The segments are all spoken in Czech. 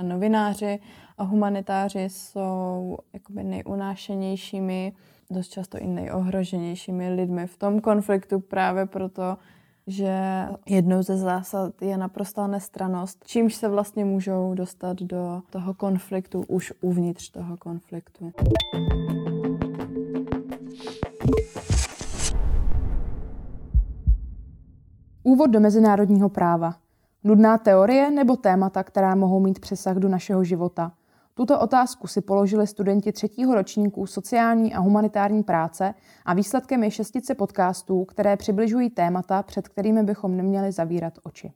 třeba novináři a humanitáři jsou jakoby nejunášenějšími, dost často i nejohroženějšími lidmi v tom konfliktu právě proto, že jednou ze zásad je naprostá nestranost, čímž se vlastně můžou dostat do toho konfliktu už uvnitř toho konfliktu. Úvod do mezinárodního práva. Nudná teorie nebo témata, která mohou mít přesah do našeho života? Tuto otázku si položili studenti třetího ročníku sociální a humanitární práce a výsledkem je šestice podcastů, které přibližují témata, před kterými bychom neměli zavírat oči.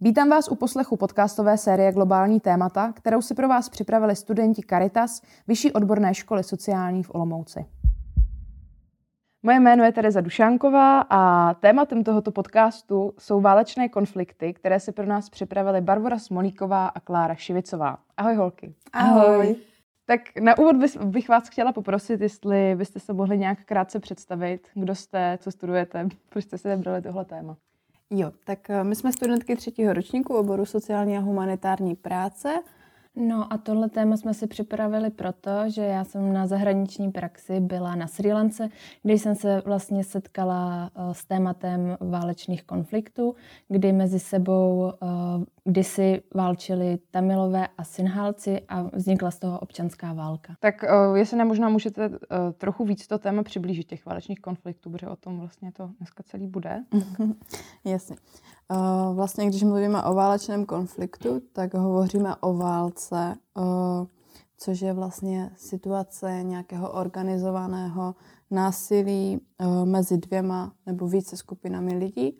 Vítám vás u poslechu podcastové série Globální témata, kterou si pro vás připravili studenti Caritas Vyšší odborné školy sociální v Olomouci. Moje jméno je Tereza Dušánková a tématem tohoto podcastu jsou válečné konflikty, které si pro nás připravili Barbara Smolíková a Klára Šivicová. Ahoj holky. Ahoj. Tak na úvod bych vás chtěla poprosit, jestli byste se mohli nějak krátce představit, kdo jste, co studujete, proč jste si vybrali tohle téma. Jo, tak eh, my jsme studentky třetího ročníku oboru sociální a humanitární práce. No a tohle téma jsme si připravili proto, že já jsem na zahraniční praxi byla na Sri Lance, kde jsem se vlastně setkala eh, s tématem válečných konfliktů, kdy mezi sebou eh, kdysi válčili Tamilové a Sinhalci a vznikla z toho občanská válka. Tak eh, jestli ne, možná můžete trochu víc to téma přiblížit těch válečných konfliktů, protože o tom vlastně to dneska celý bude. Jasně. Uh, vlastně, když mluvíme o válečném konfliktu, tak hovoříme o válce, uh, což je vlastně situace nějakého organizovaného násilí uh, mezi dvěma nebo více skupinami lidí.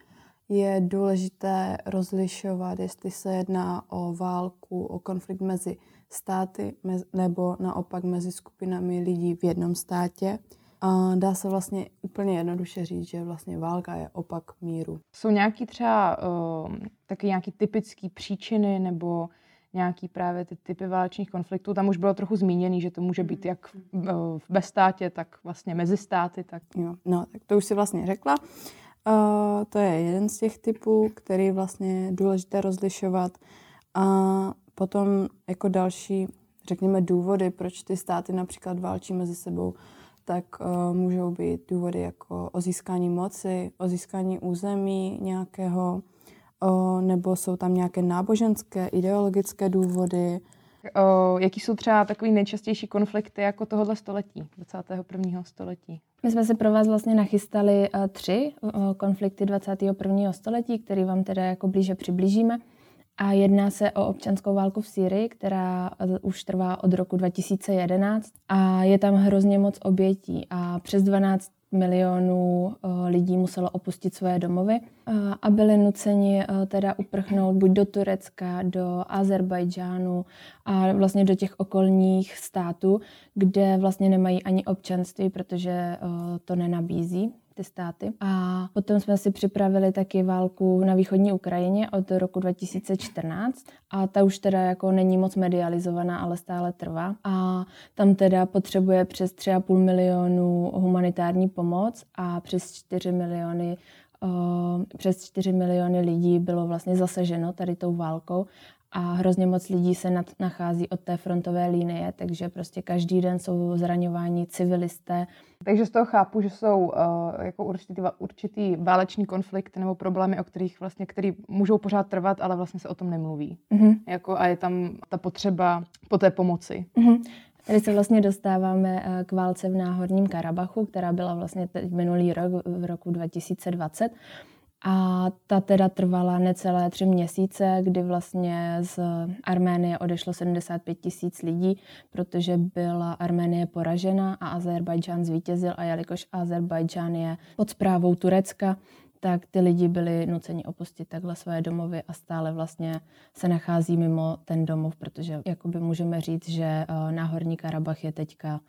Je důležité rozlišovat, jestli se jedná o válku, o konflikt mezi státy nebo naopak mezi skupinami lidí v jednom státě. A dá se vlastně úplně jednoduše říct, že vlastně válka je opak míru. Jsou nějaký třeba uh, taky nějaký typický příčiny nebo nějaký právě ty typy válečných konfliktů. Tam už bylo trochu zmíněný, že to může být jak uh, ve státě, tak vlastně mezi státy. Tak... Jo, no, tak to už si vlastně řekla. Uh, to je jeden z těch typů, který vlastně je důležité rozlišovat. A potom jako další, řekněme, důvody, proč ty státy například válčí mezi sebou, tak uh, můžou být důvody jako o získání moci, o získání území nějakého, uh, nebo jsou tam nějaké náboženské, ideologické důvody. O, jaký jsou třeba takový nejčastější konflikty jako tohohle století, 21. století? My jsme se pro vás vlastně nachystali uh, tři uh, konflikty 21. století, které vám teda jako blíže přiblížíme. A jedná se o občanskou válku v Syrii, která eh, už trvá od roku 2011 a je tam hrozně moc obětí a přes 12 milionů eh, lidí muselo opustit své domovy eh, a byli nuceni teda uprchnout buď do Turecka, do Azerbajdžánu a vlastně do těch okolních států, kde vlastně nemají ani občanství, protože to nenabízí ty státy. A potom jsme si připravili taky válku na východní Ukrajině od roku 2014 a ta už teda jako není moc medializovaná, ale stále trvá. A tam teda potřebuje přes 3,5 milionu humanitární pomoc a přes 4 miliony Uh, přes 4 miliony lidí bylo vlastně zasaženo tady tou válkou a hrozně moc lidí se nad, nachází od té frontové linie, takže prostě každý den jsou zraňováni civilisté. Takže z toho chápu, že jsou uh, jako určitý, určitý válečný konflikt nebo problémy, o kterých vlastně, který můžou pořád trvat, ale vlastně se o tom nemluví. Mm-hmm. Jako, a je tam ta potřeba po té pomoci. Mm-hmm. Tady se vlastně dostáváme eh, k válce v Náhorním Karabachu, která byla vlastně teď minulý rok, v roku 2020. A ta teda trvala necelé tři měsíce, kdy vlastně z Arménie odešlo 75 tisíc lidí, protože byla Arménie poražena a Azerbajdžán zvítězil. A jelikož Azerbajdžán je pod zprávou Turecka, tak ty lidi byli nuceni opustit takhle své domovy a stále vlastně se nachází mimo ten domov, protože jakoby můžeme říct, že eh, Náhorní Karabach je teďka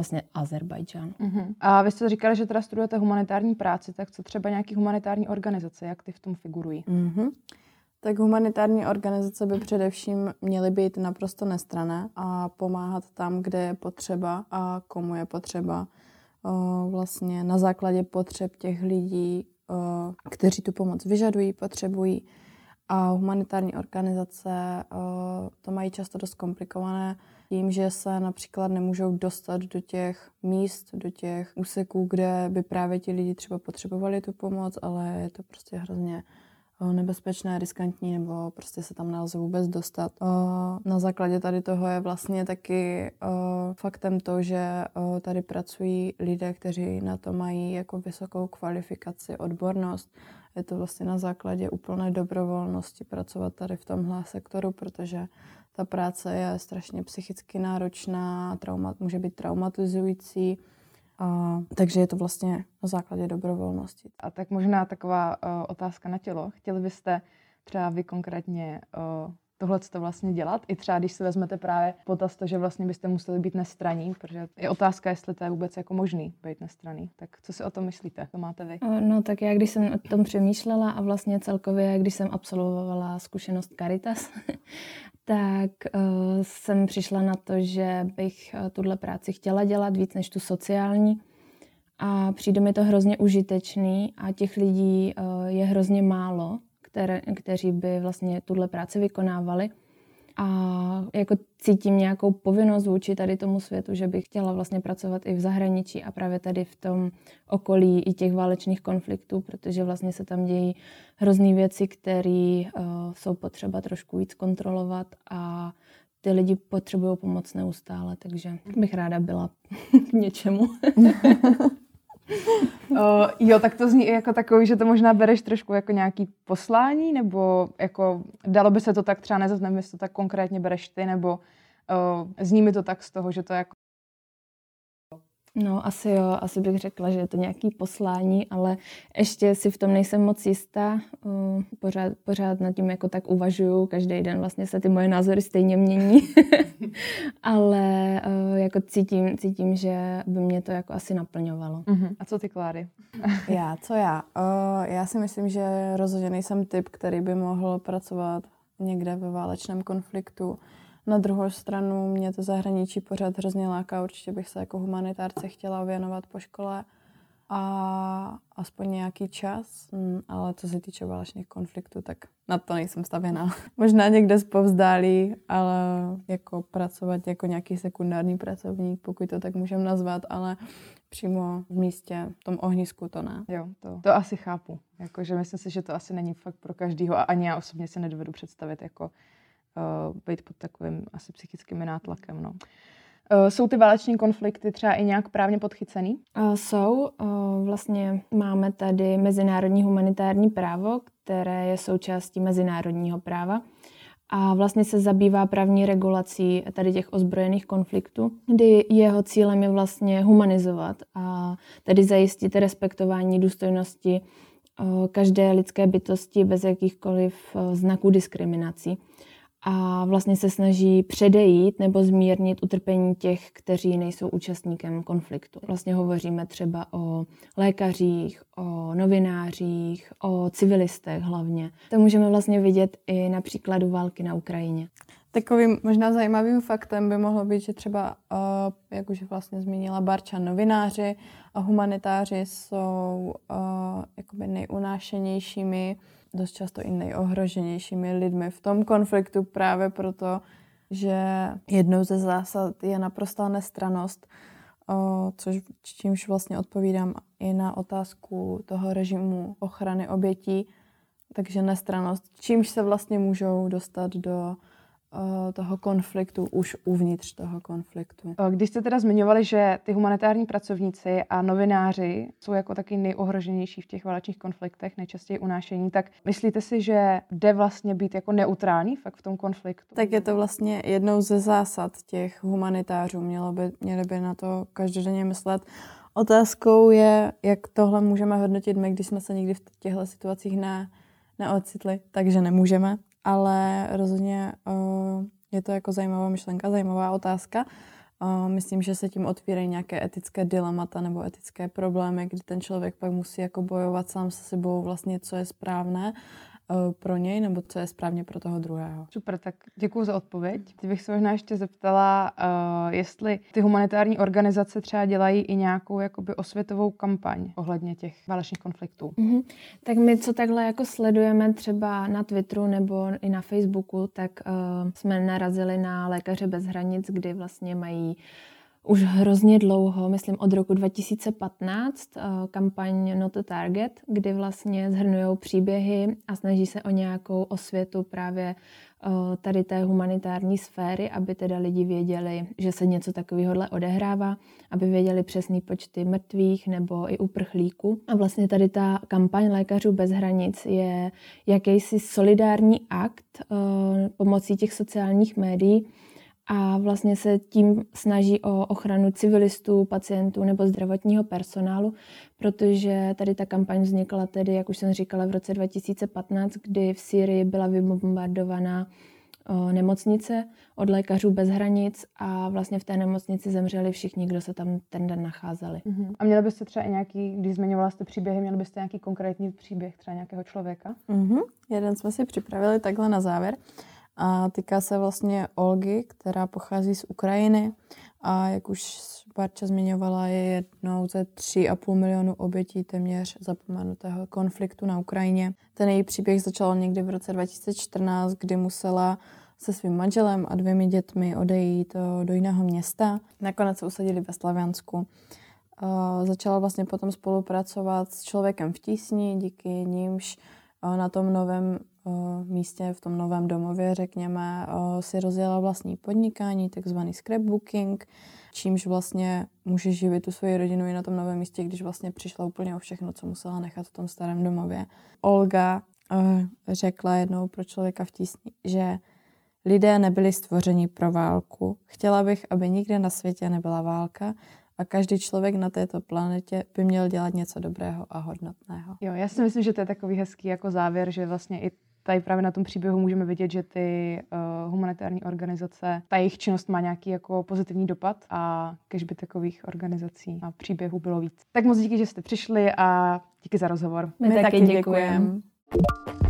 vlastně Azerbajdžán. Uh-huh. A vy jste říkali, že teda studujete humanitární práci, tak co třeba nějaký humanitární organizace, jak ty v tom figurují? Uh-huh. Tak humanitární organizace by především měly být naprosto nestrané a pomáhat tam, kde je potřeba a komu je potřeba. O, vlastně na základě potřeb těch lidí, o, kteří tu pomoc vyžadují, potřebují A humanitární organizace to mají často dost komplikované tím, že se například nemůžou dostat do těch míst, do těch úseků, kde by právě ti lidi třeba potřebovali tu pomoc, ale je to prostě hrozně nebezpečné, riskantní, nebo prostě se tam nelze vůbec dostat. Na základě tady toho je vlastně taky faktem to, že tady pracují lidé, kteří na to mají jako vysokou kvalifikaci, odbornost. Je to vlastně na základě úplné dobrovolnosti pracovat tady v tomhle sektoru, protože ta práce je strašně psychicky náročná, trauma, může být traumatizující, a, takže je to vlastně na základě dobrovolnosti. A tak možná taková uh, otázka na tělo. Chtěli byste třeba vy konkrétně uh, tohle to vlastně dělat. I třeba, když si vezmete právě potaz to, že vlastně byste museli být nestraní, protože je otázka, jestli to je vůbec jako možný být nestraný. Tak co si o tom myslíte? To máte vy? No tak já, když jsem o tom přemýšlela a vlastně celkově, když jsem absolvovala zkušenost Caritas, tak uh, jsem přišla na to, že bych uh, tuhle práci chtěla dělat víc než tu sociální. A přijde mi to hrozně užitečný a těch lidí uh, je hrozně málo, které, kteří by vlastně tuhle práci vykonávali. A jako cítím nějakou povinnost vůči tady tomu světu, že bych chtěla vlastně pracovat i v zahraničí a právě tady v tom okolí i těch válečných konfliktů, protože vlastně se tam dějí hrozný věci, které uh, jsou potřeba trošku víc kontrolovat a ty lidi potřebují pomoc neustále, takže bych ráda byla k něčemu. uh, jo, tak to zní jako takový, že to možná bereš trošku jako nějaký poslání, nebo jako dalo by se to tak třeba nezaznám, jestli to tak konkrétně bereš ty, nebo uh, zní mi to tak z toho, že to jako No, asi jo, asi bych řekla, že je to nějaký poslání, ale ještě si v tom nejsem moc jistá. Uh, pořád, pořád nad tím jako tak uvažuju, každý den vlastně se ty moje názory stejně mění, ale uh, jako cítím, cítím, že by mě to jako asi naplňovalo. Uh-huh. A co ty, Kláry? já, co já? Uh, já si myslím, že rozhodně nejsem typ, který by mohl pracovat někde ve válečném konfliktu na druhou stranu mě to zahraničí pořád hrozně láká, určitě bych se jako humanitárce chtěla věnovat po škole a aspoň nějaký čas, mm, ale co se týče válečných konfliktů, tak na to nejsem stavěná. Možná někde zpovzdálí, ale jako pracovat jako nějaký sekundární pracovník, pokud to tak můžeme nazvat, ale přímo v místě, v tom ohnisku to ne. Jo, to, to asi chápu. Jakože myslím si, že to asi není fakt pro každýho a ani já osobně se nedovedu představit jako uh, být pod takovým asi psychickým nátlakem. No. Uh, jsou ty váleční konflikty třeba i nějak právně podchycený? Uh, jsou. Uh, vlastně máme tady mezinárodní humanitární právo, které je součástí mezinárodního práva a vlastně se zabývá právní regulací tady těch ozbrojených konfliktů, kdy jeho cílem je vlastně humanizovat a tedy zajistit respektování důstojnosti každé lidské bytosti bez jakýchkoliv znaků diskriminací a vlastně se snaží předejít nebo zmírnit utrpení těch, kteří nejsou účastníkem konfliktu. Vlastně hovoříme třeba o lékařích, o novinářích, o civilistech hlavně. To můžeme vlastně vidět i na příkladu války na Ukrajině. Takovým možná zajímavým faktem by mohlo být, že třeba, uh, jak už vlastně zmínila Barča, novináři a humanitáři jsou uh, jakoby nejunášenějšími dost často i nejohroženějšími lidmi v tom konfliktu právě proto, že jednou ze zásad je naprostá nestranost, což čímž vlastně odpovídám i na otázku toho režimu ochrany obětí, takže nestranost, čímž se vlastně můžou dostat do toho konfliktu už uvnitř toho konfliktu. Eh, když jste teda zmiňovali, že ty humanitární pracovníci a novináři jsou jako taky nejohroženější v těch válečných konfliktech, nejčastěji unášení, tak myslíte si, že jde vlastně být jako neutrální fakt v tom konfliktu? Tak je to vlastně jednou ze zásad těch humanitářů. Mělo by, měli by na to každodenně myslet. Otázkou je, jak tohle můžeme hodnotit my, když jsme se nikdy v těchto situacích ne, neocitli, takže nemůžeme ale rozhodně uh, je to jako zajímavá myšlenka, zajímavá otázka. Uh, myslím, že se tím otvírají nějaké etické dilemata nebo etické problémy, kdy ten člověk pak musí jako bojovat sám se sebou vlastně, co je správné. Pro něj, nebo co je správně pro toho druhého. Super, tak děkuji za odpověď. Teď bych se možná ještě zeptala, uh, jestli ty humanitární organizace třeba dělají i nějakou jakoby osvětovou kampaň ohledně těch válečných konfliktů. Mm-hmm. Tak my, co takhle jako sledujeme třeba na Twitteru nebo i na Facebooku, tak uh, jsme narazili na Lékaře bez hranic, kdy vlastně mají už hrozně dlouho, myslím od roku 2015, eh, kampaň Not a Target, kdy vlastně zhrnují příběhy a snaží se o nějakou osvětu právě eh, tady té humanitární sféry, aby teda lidi věděli, že se něco takového odehrává, aby věděli přesný počty mrtvých nebo i uprchlíků. A vlastně tady ta kampaň Lékařů bez hranic je jakýsi solidární akt eh, pomocí těch sociálních médií, a vlastně se tím snaží o ochranu civilistů, pacientů nebo zdravotního personálu, protože tady ta kampaň vznikla tedy, jak už jsem říkala, v roce 2015, kdy v Syrii byla vybombardovaná nemocnice od lékařů bez hranic a vlastně v té nemocnici zemřeli všichni, kdo se tam ten den nacházeli. Uh-huh. A měla byste třeba i nějaký, když zmiňovala jste příběhy, měla byste nějaký konkrétní příběh třeba nějakého člověka? Uh-huh. Jeden jsme si připravili takhle na závěr. A týká se vlastně Olgy, která pochází z Ukrajiny a jak už Barča zmiňovala, je jednou ze 3,5 milionu obětí téměř zapomenutého konfliktu na Ukrajině. Ten její příběh začal někdy v roce 2014, kdy musela se svým manželem a dvěmi dětmi odejít eh, do jiného města. Nakonec se usadili ve Slaviansku. Eh, začala vlastně potom spolupracovat s člověkem v tísni, díky nímž eh, na tom novém místě, v tom novém domově, řekněme, si rozjela vlastní podnikání, takzvaný scrapbooking, čímž vlastně může živit tu svoji rodinu i na tom novém místě, když vlastně přišla úplně o všechno, co musela nechat v tom starém domově. Olga řekla jednou pro člověka v tísni, že lidé nebyli stvořeni pro válku. Chtěla bych, aby nikde na světě nebyla válka, a každý člověk na této planetě by měl dělat něco dobrého a hodnotného. Jo, já si myslím, že to je takový hezký jako závěr, že vlastně i tady právě na tom příběhu můžeme vidět, že ty uh, humanitární organizace, ta jejich činnost má nějaký jako pozitivní dopad a kež by takových organizací a příběhů bylo víc. Tak moc díky, že jste přišli a díky za rozhovor. My, My taky děkujeme. děkujeme.